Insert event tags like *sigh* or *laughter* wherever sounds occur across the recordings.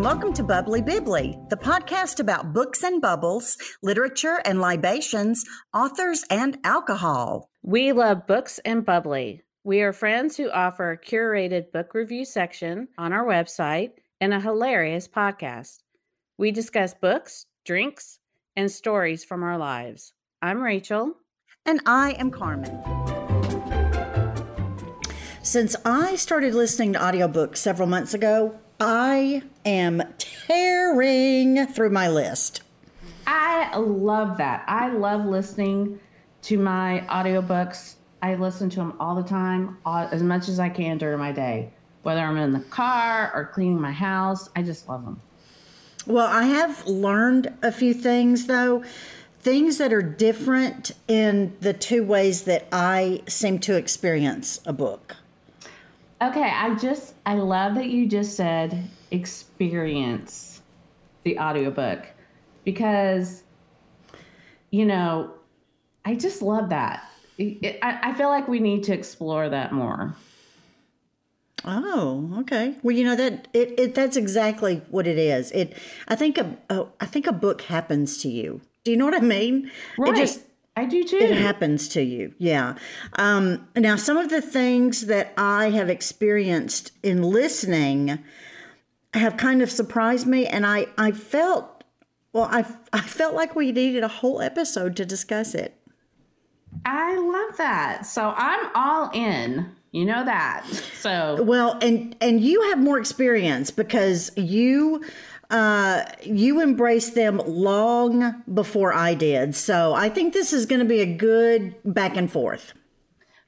and welcome to Bubbly Bibbly, the podcast about books and bubbles, literature and libations, authors and alcohol. We love books and bubbly. We are friends who offer a curated book review section on our website and a hilarious podcast. We discuss books, drinks, and stories from our lives. I'm Rachel. And I am Carmen. Since I started listening to audiobooks several months ago, I am tearing through my list. I love that. I love listening to my audiobooks. I listen to them all the time, as much as I can during my day, whether I'm in the car or cleaning my house. I just love them. Well, I have learned a few things though, things that are different in the two ways that I seem to experience a book. Okay, I just I love that you just said experience the audiobook because you know, I just love that. It, I, I feel like we need to explore that more. Oh, okay. Well, you know that it, it that's exactly what it is. It I think a, a I think a book happens to you. Do you know what I mean? Right. It just I do too. It happens to you, yeah. Um, now, some of the things that I have experienced in listening have kind of surprised me, and I, I felt, well, I, I felt like we needed a whole episode to discuss it. I love that. So I'm all in. You know that. So well, and and you have more experience because you uh, you embraced them long before I did. So I think this is going to be a good back and forth.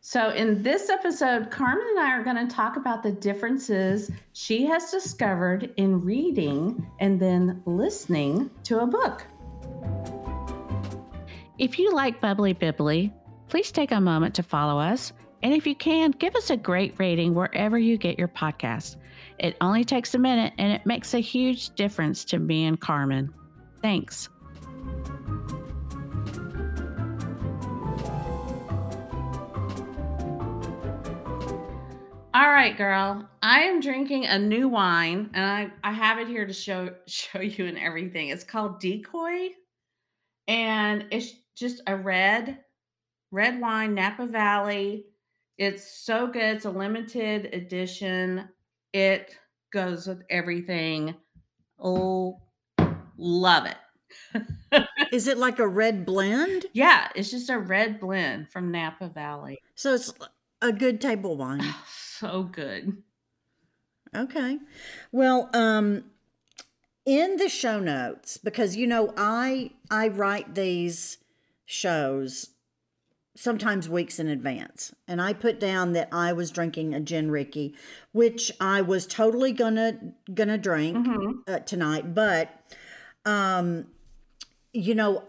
So, in this episode, Carmen and I are going to talk about the differences she has discovered in reading and then listening to a book. If you like Bubbly Bibbly, please take a moment to follow us. And if you can, give us a great rating wherever you get your podcast. It only takes a minute and it makes a huge difference to me and Carmen. Thanks. All right, girl. I am drinking a new wine and I, I have it here to show *laughs* show you and everything. It's called Decoy and it's just a red red wine Napa Valley. It's so good. It's a limited edition. It goes with everything. Oh, love it. *laughs* Is it like a red blend? Yeah, it's just a red blend from Napa Valley. So it's a good table wine. *sighs* so good. Okay. Well, um in the show notes because you know I I write these shows sometimes weeks in advance. And I put down that I was drinking a gin Rickey, which I was totally gonna gonna drink mm-hmm. uh, tonight. But, um, you know,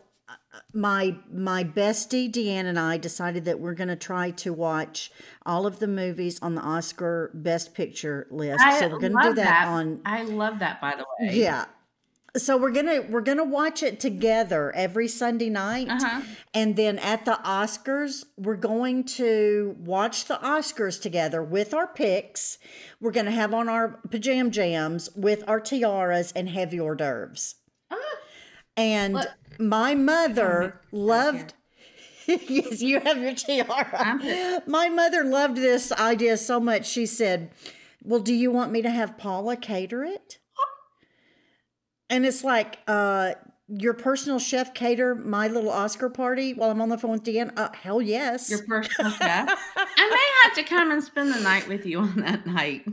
my my bestie Deanne and I decided that we're gonna try to watch all of the movies on the Oscar Best Picture list. I so we're gonna do that, that on. I love that, by the way. Yeah, so we're gonna we're gonna watch it together every Sunday night, uh-huh. and then at the Oscars we're going to watch the Oscars together with our picks. We're gonna have on our pajam jams with our tiaras and heavy hors d'oeuvres. Uh-huh. And Look. my mother loved. *laughs* yes, you have your tiara. My mother loved this idea so much. She said, "Well, do you want me to have Paula cater it?" And it's like, uh, your personal chef cater my little Oscar party while I'm on the phone with Dan? Uh, hell yes. Your personal *laughs* chef. I may have to come and spend the night with you on that night.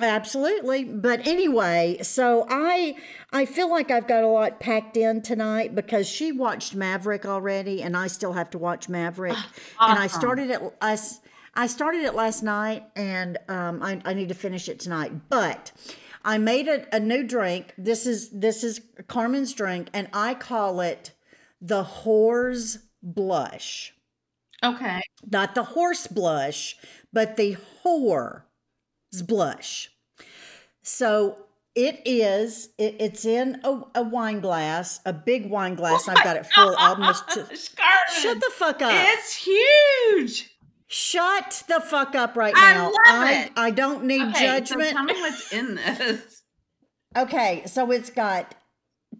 Absolutely. But anyway, so I I feel like I've got a lot packed in tonight because she watched Maverick already and I still have to watch Maverick. Awesome. And I started it I, I started it last night and um, I, I need to finish it tonight. But I made a, a new drink. This is this is Carmen's drink, and I call it the Whore's Blush. Okay. Not the horse blush, but the whore's blush. So it is. It, it's in a, a, wine glass, a big wine glass. Oh I've got it full *laughs* almost. To, shut the fuck up! It's huge. Shut the fuck up right now. I, I, I don't need okay, judgment. So tell me what's in this. *laughs* Okay, so it's got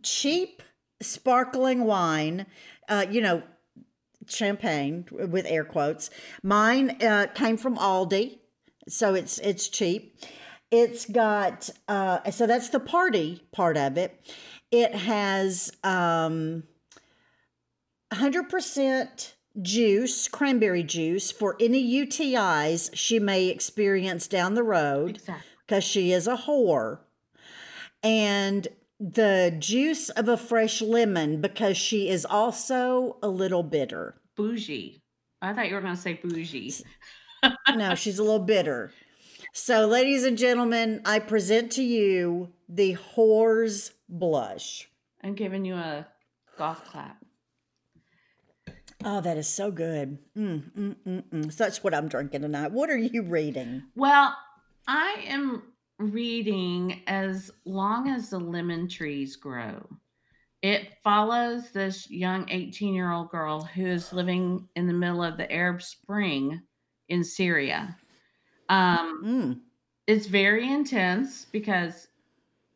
cheap sparkling wine, uh, you know, champagne with air quotes. Mine uh, came from Aldi, so it's it's cheap. It's got uh, so that's the party part of it. It has um, 100% juice, cranberry juice for any UTIs she may experience down the road Exactly. because she is a whore. And the juice of a fresh lemon because she is also a little bitter. Bougie. I thought you were going to say bougie. No, she's a little bitter. So, ladies and gentlemen, I present to you the whore's blush. I'm giving you a golf clap. Oh, that is so good. Mm, mm, mm, mm. So that's what I'm drinking tonight. What are you reading? Well, I am reading As Long as the Lemon Trees Grow. It follows this young 18 year old girl who is living in the middle of the Arab Spring in Syria. Um, Mm. it's very intense because,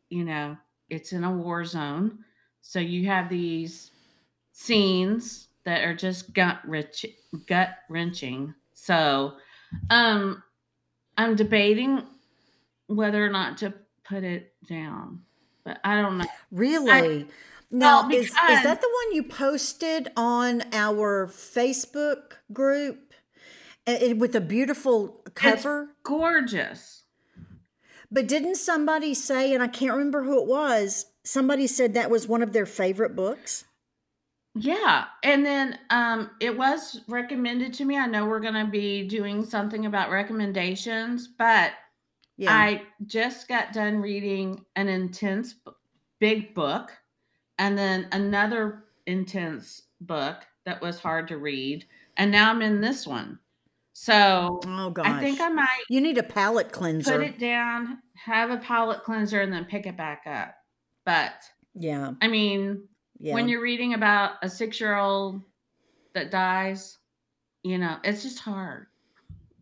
you know, it's in a war zone. So you have these scenes that are just gut rich, gut wrenching. So, um, I'm debating whether or not to put it down, but I don't know. Really? now, is, is because- that the one you posted on our Facebook group uh, with a beautiful cover? Gorgeous. But didn't somebody say, and I can't remember who it was, somebody said that was one of their favorite books? Yeah. And then um it was recommended to me. I know we're going to be doing something about recommendations, but Yeah. I just got done reading an intense big book and then another intense book that was hard to read. And now I'm in this one. So oh, gosh. I think I might you need a palate cleanser. put it down, have a palate cleanser, and then pick it back up. But yeah. I mean, Yeah. when you're reading about a six year old that dies, you know, it's just hard.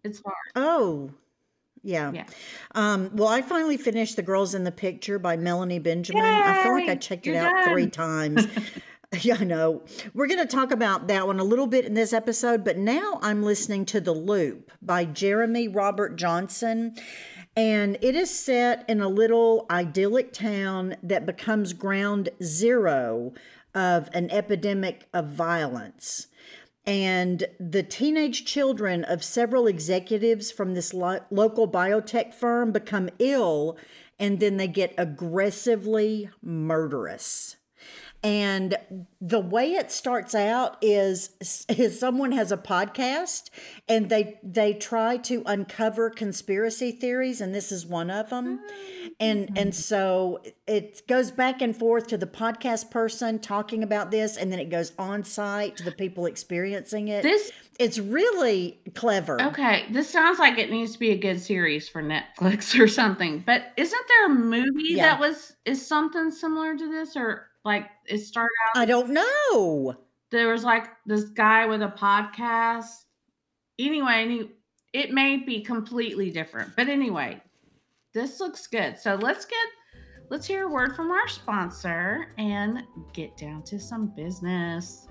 It's hard. Oh, yeah. Yeah. Um, well, I finally finished The Girls in the Picture by Melanie Benjamin. I feel like I checked it You're out three times. *laughs* *laughs* yeah, I know. We're going to talk about that one a little bit in this episode, but now I'm listening to The Loop by Jeremy Robert Johnson. And it is set in a little idyllic town that becomes ground zero of an epidemic of violence. And the teenage children of several executives from this lo- local biotech firm become ill and then they get aggressively murderous. And the way it starts out is, is someone has a podcast and they they try to uncover conspiracy theories and this is one of them. And and so it goes back and forth to the podcast person talking about this and then it goes on site to the people experiencing it. This It's really clever. okay, this sounds like it needs to be a good series for Netflix *laughs* or something. But isn't there a movie Yeah. that was is something similar to this or like it started out I don't know. there was like this guy with a podcast. Anyway, and he, it may be completely different, but anyway, this looks good. So let's get let's hear a word from our sponsor and get down to some business.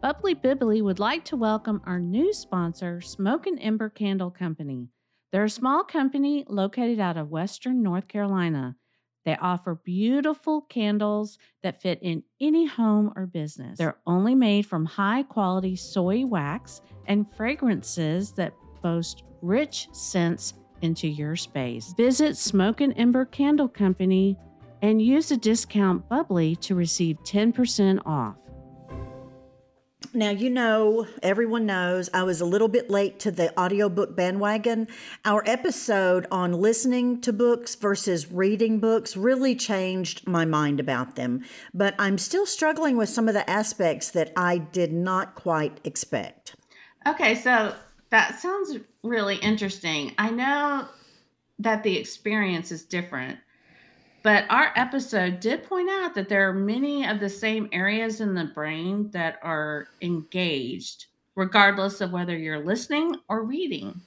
Bubbly Bibbly would like to welcome our new sponsor, Smoke and Ember Candle Company. They're a small company located out of Western North Carolina. They offer beautiful candles that fit in any home or business. They're only made from high quality soy wax and fragrances that boast rich scents into your space. Visit Smoke and Ember Candle Company and use the discount Bubbly to receive 10% off. Now, you know, everyone knows I was a little bit late to the audiobook bandwagon. Our episode on listening to books versus reading books really changed my mind about them, but I'm still struggling with some of the aspects that I did not quite expect. Okay, so that sounds really interesting. I know that the experience is different, but our episode did point out that there are many of the same areas in the brain that are engaged, regardless of whether you're listening or reading.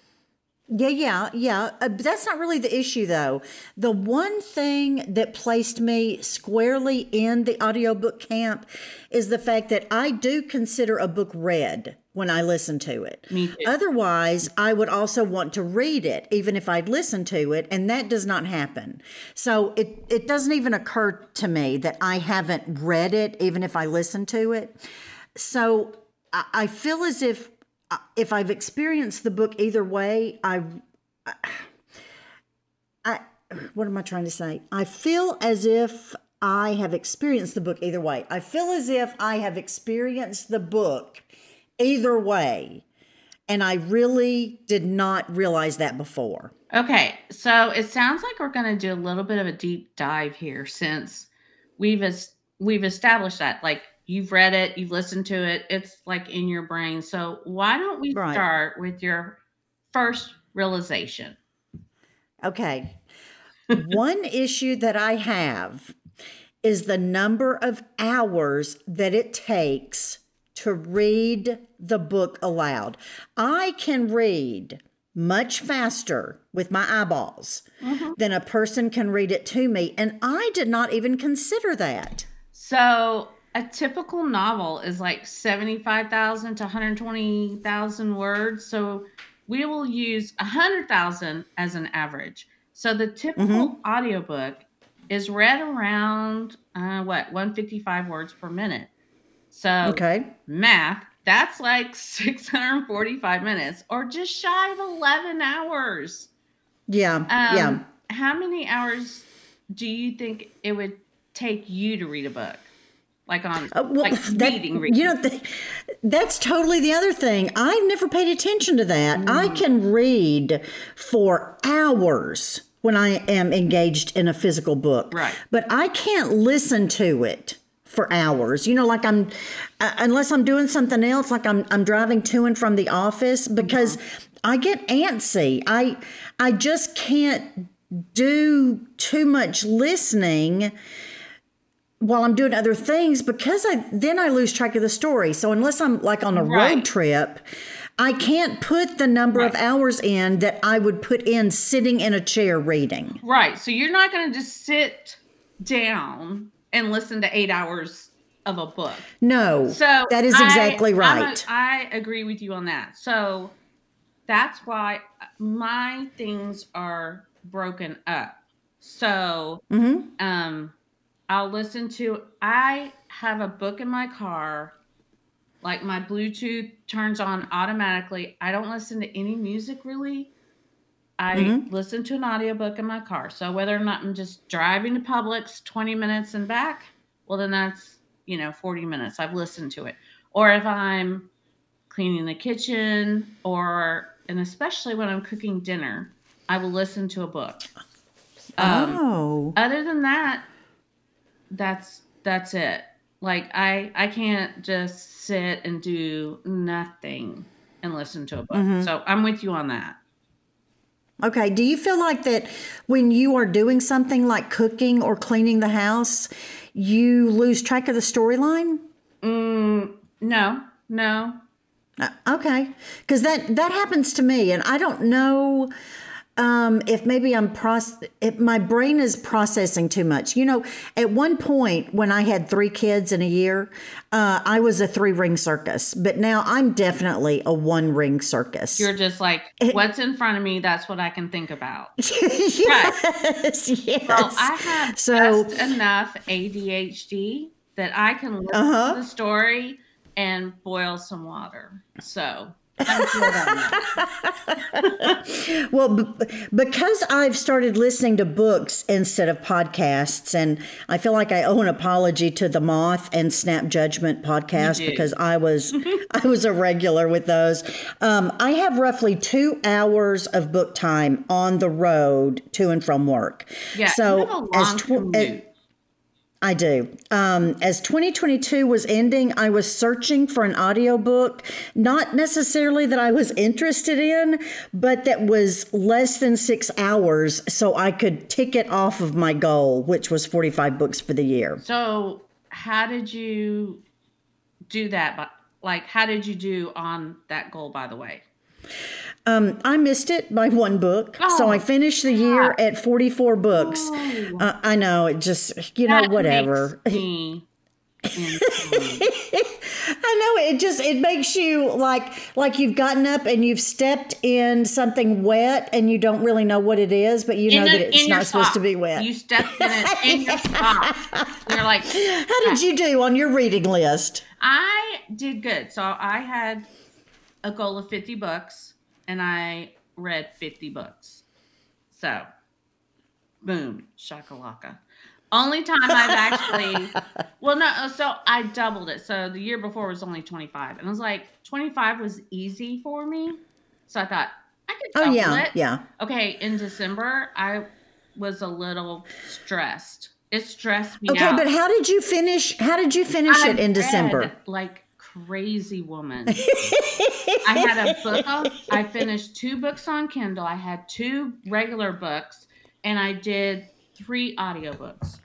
Yeah, yeah, yeah. Uh, that's not really the issue, though. The one thing that placed me squarely in the audiobook camp is the fact that I do consider a book read when I listen to it. Otherwise, I would also want to read it, even if I'd listen to it, and that does not happen. So it, it doesn't even occur to me that I haven't read it, even if I listen to it. So I, I feel as if uh, if I've experienced the book either way, I, I, what am I trying to say? I feel as if I have experienced the book either way. I feel as if I have experienced the book either way. And I really did not realize that before. Okay, so it sounds like we're going to do a little bit of a deep dive here since we've es- we've established that like you've read it, you've listened to it, it's like in your brain. So why don't we right. start with your first realization? Okay. *laughs* One issue that I have is the number of hours that it takes to read the book aloud. I can read much faster with my eyeballs mm-hmm. than a person can read it to me. And I did not even consider that. So a typical novel is like 75,000 to 120,000 words. So we will use 100,000 as an average. So the typical mm-hmm. audiobook is read around uh, what 155 words per minute. So okay, math that's like *laughs* 645 minutes or just shy of 11 hours. Yeah, um, yeah. How many hours do you think it would take you to read a book? like on uh, well, like that, reading, reading. You know, th- that's totally the other thing. I've never paid attention to that. Mm. I can read for hours when I am engaged in a physical book, right? But I can't listen to it for hours. You know, like I'm uh, unless I'm doing something else, like I'm I'm driving to and from the office because mm-hmm. I get antsy. I I just can't do too much listening while I'm doing other things because I then I lose track of the story. So unless I'm like on a right. road trip, I can't put the number right. of hours in that I would put in sitting in a chair reading. Right. So you're not going to just sit down and listen to 8 hours of a book. No. So that is exactly I, right. A, I agree with you on that. So that's why my things are broken up. So mm-hmm. um I'll listen to I have a book in my car. Like my Bluetooth turns on automatically. I don't listen to any music really. I mm-hmm. listen to an audiobook in my car. So whether or not I'm just driving to Publix 20 minutes and back, well then that's, you know, 40 minutes. I've listened to it. Or if I'm cleaning the kitchen or and especially when I'm cooking dinner, I will listen to a book. Um, oh. Other than that, that's that's it like i i can't just sit and do nothing and listen to a book mm-hmm. so i'm with you on that okay do you feel like that when you are doing something like cooking or cleaning the house you lose track of the storyline? Mm, no no. Uh, okay because that that happens to me and i don't know um, if maybe I'm proce- if my brain is processing too much. You know, at one point when I had three kids in a year, uh, I was a three ring circus, but now I'm definitely a one ring circus. You're just like, what's in front of me? That's what I can think about. *laughs* yes, right. yes. Well, I have so enough ADHD that I can listen uh-huh. to the story and boil some water. So well, b- because I've started listening to books instead of podcasts, and I feel like I owe an apology to the Moth and Snap Judgment podcast because I was *laughs* I was a regular with those. Um, I have roughly two hours of book time on the road to and from work. Yeah, so as tw- I do. Um, as 2022 was ending, I was searching for an audiobook, not necessarily that I was interested in, but that was less than six hours so I could tick it off of my goal, which was 45 books for the year. So, how did you do that? Like, how did you do on that goal, by the way? Um, I missed it by one book, oh, so I finished the year at 44 books. Oh. Uh, I know it just, you that know, whatever. *laughs* I know it just it makes you like like you've gotten up and you've stepped in something wet and you don't really know what it is, but you in know that it's not supposed to be wet. You stepped in it in your *laughs* spot. You're like, how did you do on your reading list? I did good. So I had a goal of 50 books and I read 50 books. So, boom, shakalaka. Only time I've *laughs* actually, well, no, uh, so I doubled it. So the year before was only 25. And I was like, 25 was easy for me. So I thought, I could oh, double oh, yeah, it. Yeah. Okay. In December, I was a little stressed. It stressed me okay, out. but how did you finish? How did you finish I it in December? Like crazy woman. *laughs* I had a book. I finished two books on Kindle. I had two regular books, and I did three audiobooks.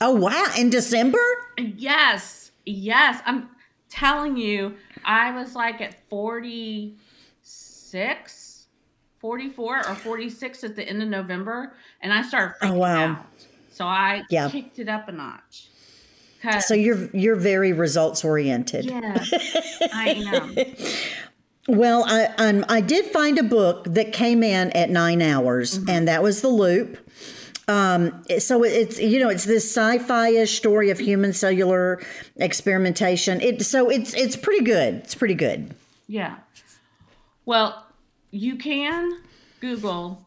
Oh wow, in December? Yes. Yes. I'm telling you, I was like at 46, 44 or 46 at the end of November and I started oh, freaking oh, wow. out. So I yeah. kicked it up a notch. So you're you're very results oriented. Yeah, *laughs* I am. Well, I um, I did find a book that came in at nine hours, mm-hmm. and that was The Loop. Um, so it's you know it's this sci-fi-ish story of human cellular experimentation. It so it's it's pretty good. It's pretty good. Yeah. Well, you can Google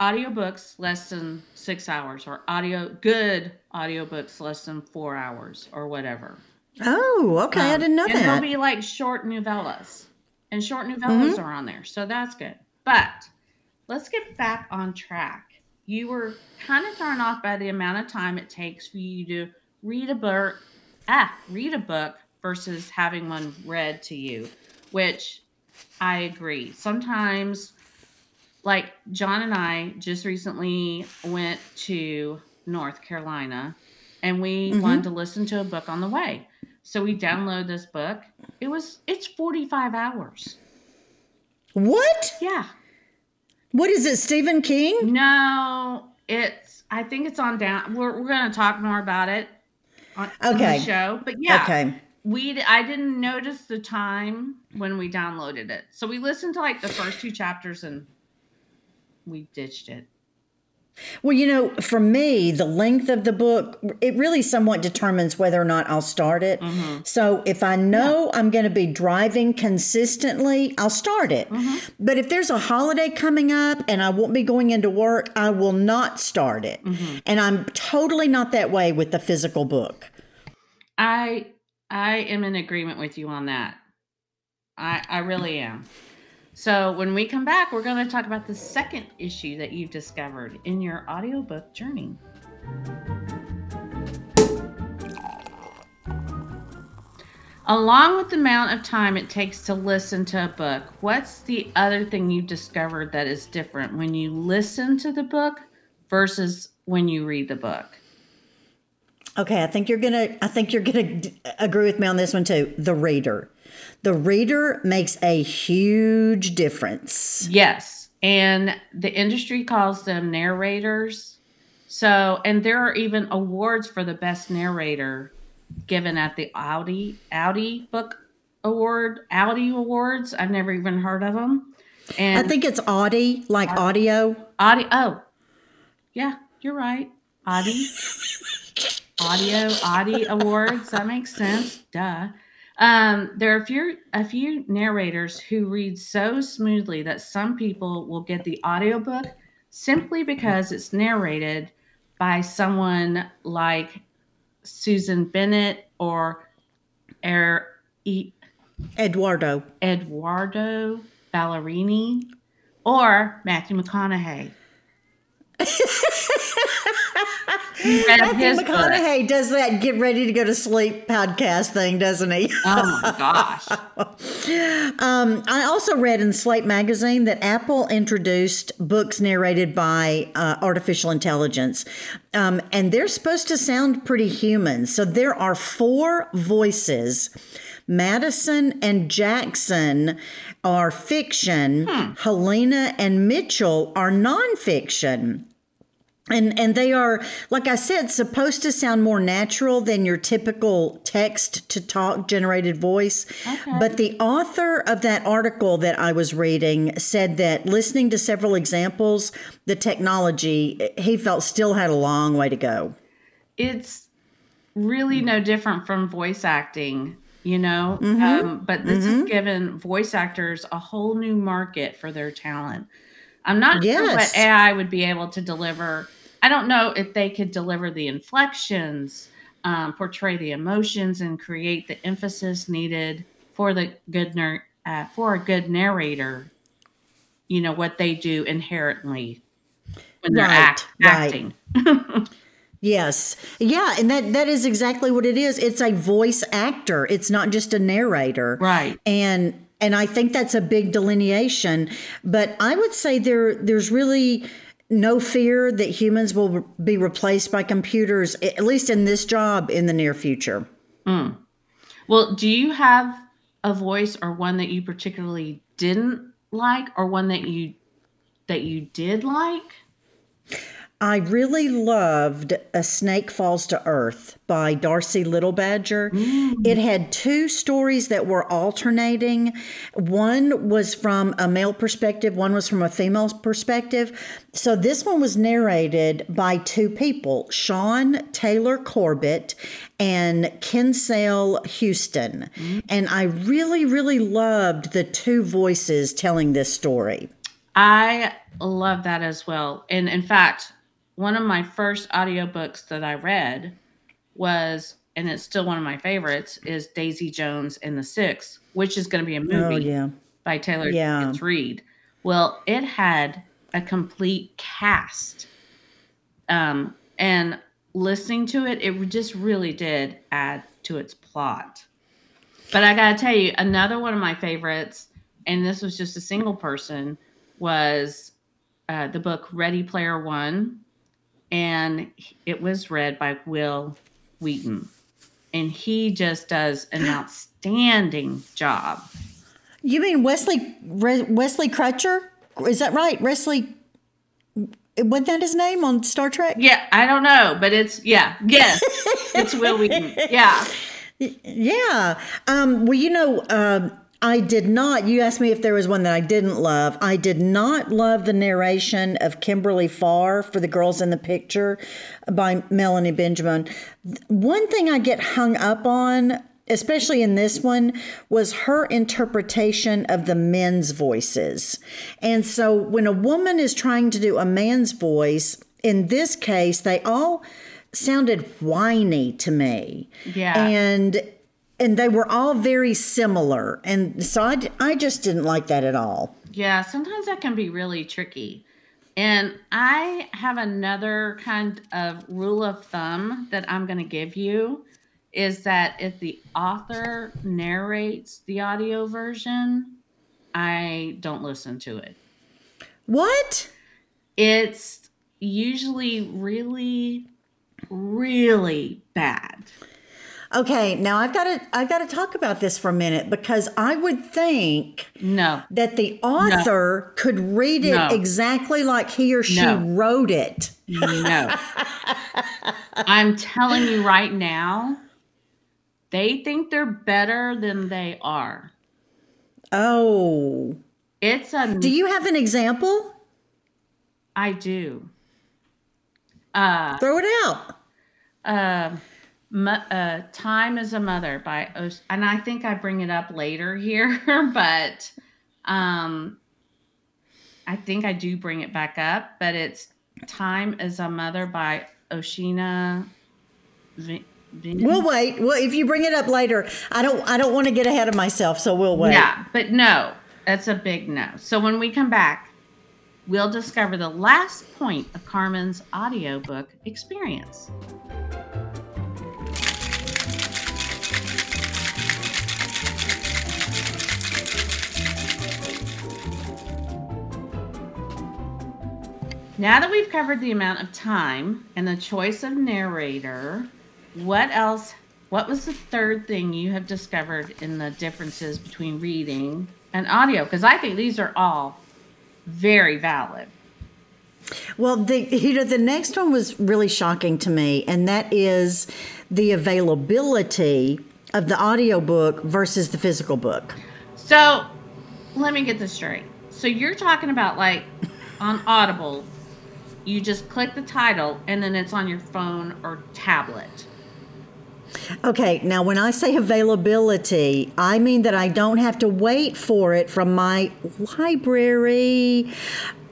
audiobooks less than six hours or audio good audiobooks less than four hours or whatever. Oh, okay. Um, I didn't know and that. There'll be like short novellas, and short novellas mm-hmm. are on there, so that's good. But let's get back on track you were kind of thrown off by the amount of time it takes for you to read a book, ah, read a book versus having one read to you, which I agree. Sometimes, like John and I just recently went to North Carolina and we mm-hmm. wanted to listen to a book on the way. So we download this book. It was it's 45 hours. What? Yeah. What is it, Stephen King? No, it's. I think it's on down. We're we're going to talk more about it on, okay. on the show. But yeah, okay. We I didn't notice the time when we downloaded it, so we listened to like the first two chapters and we ditched it. Well, you know, for me, the length of the book, it really somewhat determines whether or not I'll start it. Mm-hmm. So if I know yeah. I'm going to be driving consistently, I'll start it. Mm-hmm. But if there's a holiday coming up and I won't be going into work, I will not start it. Mm-hmm. And I'm totally not that way with the physical book. I I am in agreement with you on that. I I really am. So, when we come back, we're going to talk about the second issue that you've discovered in your audiobook journey. Along with the amount of time it takes to listen to a book, what's the other thing you've discovered that is different when you listen to the book versus when you read the book? Okay, I think you're gonna. I think you're gonna agree with me on this one too. The reader. The reader makes a huge difference. Yes. And the industry calls them narrators. So, and there are even awards for the best narrator given at the Audi Audi Book Award, Audi Awards. I've never even heard of them. And I think it's Audi, like Audie, audio. Audie. Oh, yeah, you're right. Audi. *laughs* audio Audie Awards. That makes sense. Duh. Um, there are a few a few narrators who read so smoothly that some people will get the audiobook simply because it's narrated by someone like Susan Bennett or er, e, Edoardo Edoardo Ballerini or Matthew McConaughey. Matthew McConaughey book. does that get ready to go to sleep podcast thing, doesn't he? Oh my gosh. *laughs* um, I also read in Slate magazine that Apple introduced books narrated by uh, artificial intelligence. Um, and they're supposed to sound pretty human. So there are four voices Madison and Jackson are fiction. Hmm. Helena and Mitchell are nonfiction and and they are like i said supposed to sound more natural than your typical text to talk generated voice okay. but the author of that article that i was reading said that listening to several examples the technology he felt still had a long way to go it's really no different from voice acting you know mm-hmm. um, but this mm-hmm. has given voice actors a whole new market for their talent i'm not yes. sure what ai would be able to deliver I don't know if they could deliver the inflections, um, portray the emotions, and create the emphasis needed for the good nar- uh, for a good narrator. You know what they do inherently when they're right, act- acting. *laughs* Yes. Yeah, and that that is exactly what it is. It's a voice actor. It's not just a narrator. Right. And and I think that's a big delineation, but I would say there there's really no fear that humans will be replaced by computers, at least in this job in the near future. Mm. Well, do you have a voice or one that you particularly didn't like or one that you that you did like? I really loved A Snake Falls to Earth by Darcy Little Badger. Mm. It had two stories that were alternating. One was from a male perspective, one was from a female perspective. So this one was narrated by two people, Sean Taylor Corbett and Kinsale Hueston. Mm. And I really, really loved the two voices telling this story. I love that as well. And in fact, one of my first audiobooks that I read was, and it's still one of my favorites, is Daisy Jones and the Six, which is going to be a movie oh, yeah. by Taylor yeah. Reid. Well, it had a complete cast. Um, and listening to it, it just really did add to its plot. But I got to tell you, another one of my favorites, and this was just a single person, was uh, the book Ready Player One and it was read by Wil Wheaton. And he just does an *gasps* outstanding job. You mean Wesley Wesley Crusher? Is that right? Wesley wasn't that his name on Star Trek? Yeah, I don't know, but it's yeah, yes, it's Wil Wheaton. *laughs* Yeah, yeah. Um, well, you know, um, I did not. You asked me if there was one that I didn't love. I did not love the narration of Kimberly Farr for The Girls in the Picture by Melanie Benjamin. One thing I get hung up on, especially in this one, was her interpretation of the men's voices. And so when a woman is trying to do a man's voice, in this case, they all sounded whiny to me. Yeah. And and they were all very similar. And so I, I just didn't like that at all. Yeah, sometimes that can be really tricky. And I have another kind of rule of thumb that I'm going to give you is that if the author narrates the audio version, I don't listen to it. What? It's usually really, really bad. Okay, now I've got to I've got to talk about this for a minute because I would think no that the author no. could read it no. exactly like he or she no. wrote it. No. I'm telling you right now, they think they're better than they are. Oh. It's a Do you have an example? I do. Uh Throw it out. Uh uh, Time is a Mother by Os- and I think I bring it up later here, *laughs* but um, I think I do bring it back up. But it's Time is a Mother by Oshina. V- we'll wait. Well, if you bring it up later, I don't. I don't want to get ahead of myself, so we'll wait. Yeah, but no, that's a big no. So when we come back, we'll discover the last point of Carmen's audiobook experience. Now that we've covered the amount of time and the choice of narrator, what else what was the third thing you have discovered in the differences between reading and audio? Because I think these are all very valid. Well, the you know the next one was really shocking to me, and that is the availability of the audiobook versus the physical book. So, let me get this straight. So you're talking about like on Audible, you just click the title and then it's on your phone or tablet. Okay, now when I say availability, I mean that I don't have to wait for it from my library.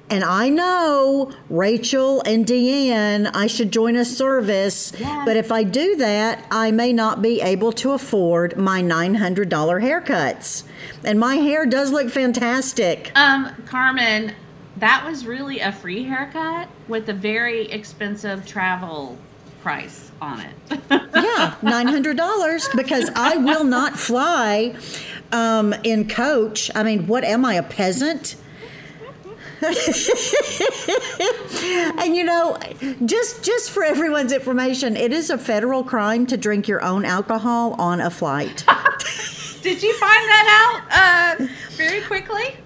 And I know Rachel and Deanne, I should join a service, yeah. but if I do that, I may not be able to afford my $900 haircuts. And my hair does look fantastic. Um, Carmen, that was really a free haircut with a very expensive travel price on it. *laughs* yeah, $900 because I will not fly um, in coach. I mean, what am I, a peasant? *laughs* and you know, just just for everyone's information, it is a federal crime to drink your own alcohol on a flight. *laughs* Did you find that out uh, very quickly?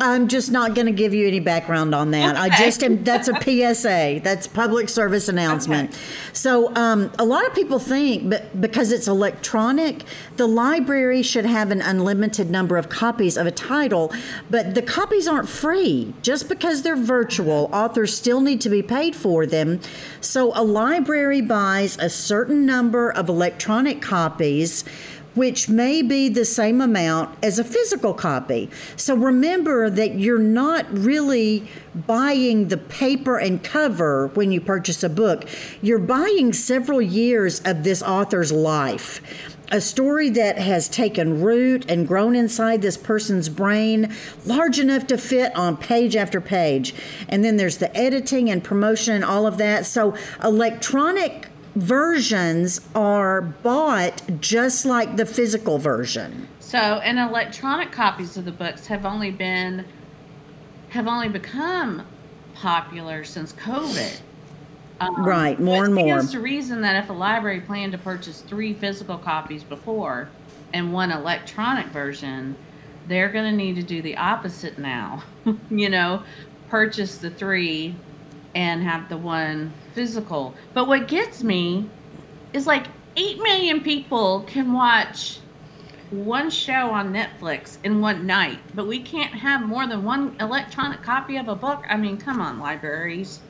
I'm just not going to give you any background on that. Okay. I just am. That's a PSA. That's public service announcement. Okay. So um, a lot of people think, but because it's electronic, the library should have an unlimited number of copies of a title. But the copies aren't free. Just because they're virtual, authors still need to be paid for them. So a library buys a certain number of electronic copies which may be the same amount as a physical copy. So remember that you're not really buying the paper and cover when you purchase a book. You're buying several years of this author's life. A story that has taken root and grown inside this person's brain, large enough to fit on page after page. And then there's the editing and promotion and all of that. So, electronic versions are bought just like the physical version. So, and electronic copies of the books have only been have only become popular since COVID. Um, right, more and more. It's the reason that if a library planned to purchase three physical copies before and one electronic version, they're going to need to do the opposite now. *laughs* you know, purchase the three and have the one physical. But what gets me is like 8 million people can watch one show on Netflix in one night, but we can't have more than one electronic copy of a book. I mean, come on, libraries.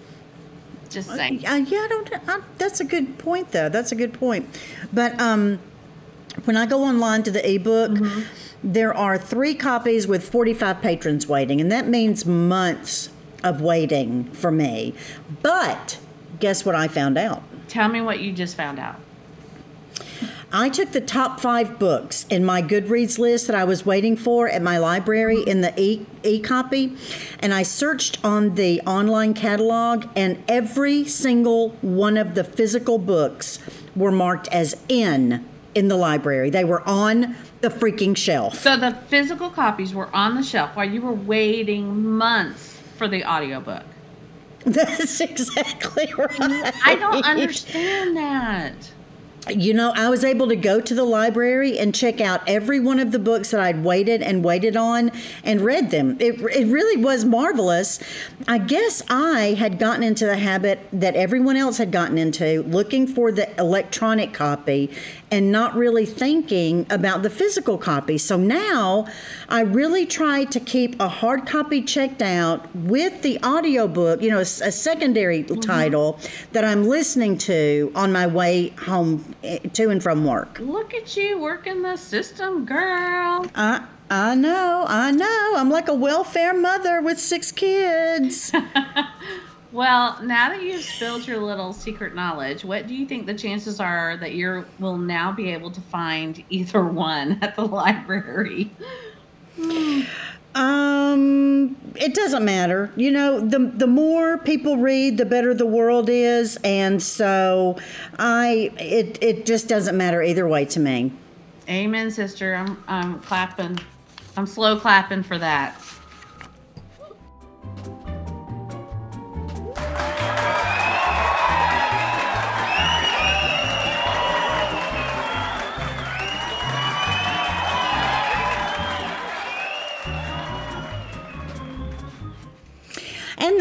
Just uh, saying. Uh, yeah, I don't. I, that's a good point, though. That's a good point. But um, when I go online to the ebook, mm-hmm. there are three copies with 45 patrons waiting, and that means months of waiting for me. But guess what I found out? Tell me what you just found out. I took the top five books in my Goodreads list that I was waiting for at my library in the e, e copy, and I searched on the online catalog, and every single one of the physical books were marked as in in the library. They were on the freaking shelf. So the physical copies were on the shelf while you were waiting months for the audiobook. *laughs* That's exactly right. I don't understand that. You know, I was able to go to the library and check out every one of the books that I'd waited and waited on and read them. It, it really was marvelous. I guess I had gotten into the habit that everyone else had gotten into, looking for the electronic copy and not really thinking about the physical copy. So now I really try to keep a hard copy checked out with the audiobook, you know, a, a secondary mm-hmm. title that I'm listening to on my way home eh, to and from work. Look at you working the system, girl. I I know, I know. I'm like a welfare mother with six kids. *laughs* Well, now that you've spilled your little secret knowledge, what do you think the chances are that you will now be able to find *laughs* either one at the library? Um, it doesn't matter. You know, the the more people read, the better the world is, and so I it it just doesn't matter either way to me. Amen, sister. I'm I'm clapping. I'm slow clapping for that.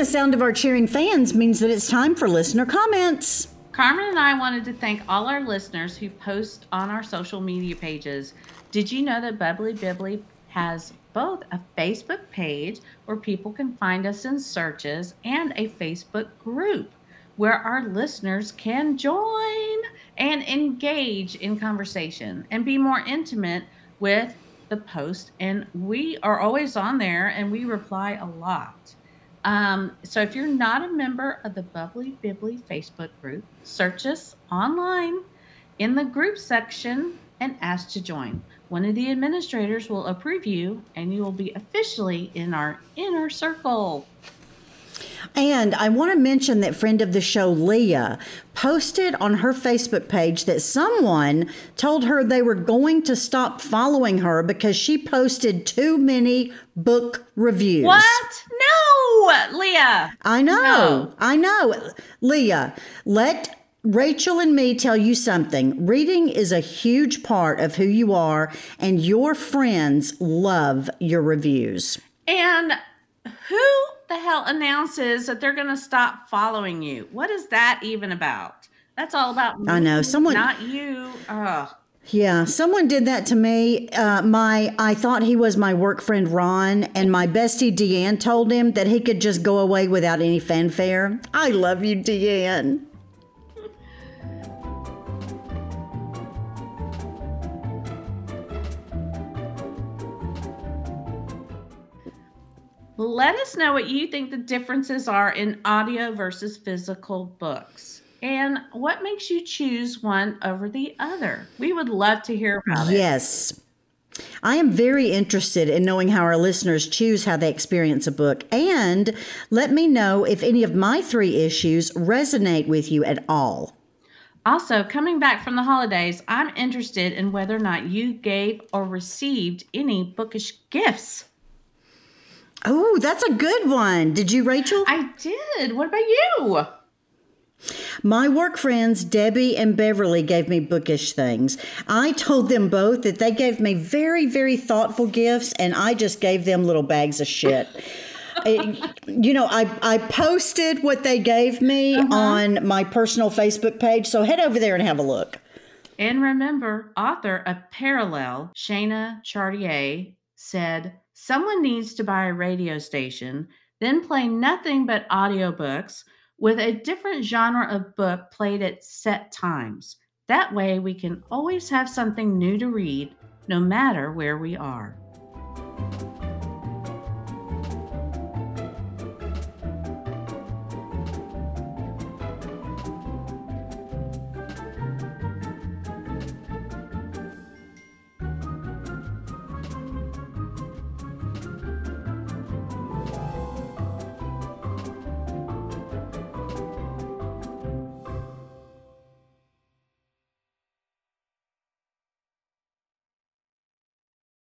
Sound of our cheering fans means that it's time for listener comments. Carmen and I wanted to thank all our listeners who post on our social media pages. Did you know that Bubbly Bibbly has both a Facebook page where people can find us in searches and a Facebook group where our listeners can join and engage in conversation and be more intimate with the post. And we are always on there and we reply a lot. Um, so if you're not a member of the Bubbly Bibbly Facebook group, search us online in the group section and ask to join. One of the administrators will approve you and you will be officially in our inner circle. And I want to mention that friend of the show, Leah, posted on her Facebook page that someone told her they were going to stop following her because she posted too many book reviews. What? No, Leah. I know. No. I know. Leah, let Rachel and me tell you something. Reading is a huge part of who you are, and your friends love your reviews. And who the hell announces that they're going to stop following you? What is that even about? That's all about me, I know someone, not you. Ugh. Yeah, someone did that to me. Uh, my I thought he was my work friend Ron, and my bestie Deanne told him that he could just go away without any fanfare. I love you, Deanne. Let us know what you think the differences are in audio versus physical books and what makes you choose one over the other. We would love to hear about it. Yes. I am very interested in knowing how our listeners choose how they experience a book. And let me know if any of my three issues resonate with you at all. Also, coming back from the holidays, I'm interested in whether or not you gave or received any bookish gifts. Oh, that's a good one. Did you, Rachel? I did. What about you? My work friends, Debbie and Beverly, gave me bookish things. I told them both that they gave me very, very thoughtful gifts, and I just gave them little bags of shit. it, *laughs* you know, I, I posted what they gave me uh-huh. on my personal Facebook page, so head over there and have a look. And remember, author of Parallel, Shana Chartier, said, Someone needs to buy a radio station, then play nothing but audiobooks with a different genre of book played at set times. That way, we can always have something new to read no matter where we are.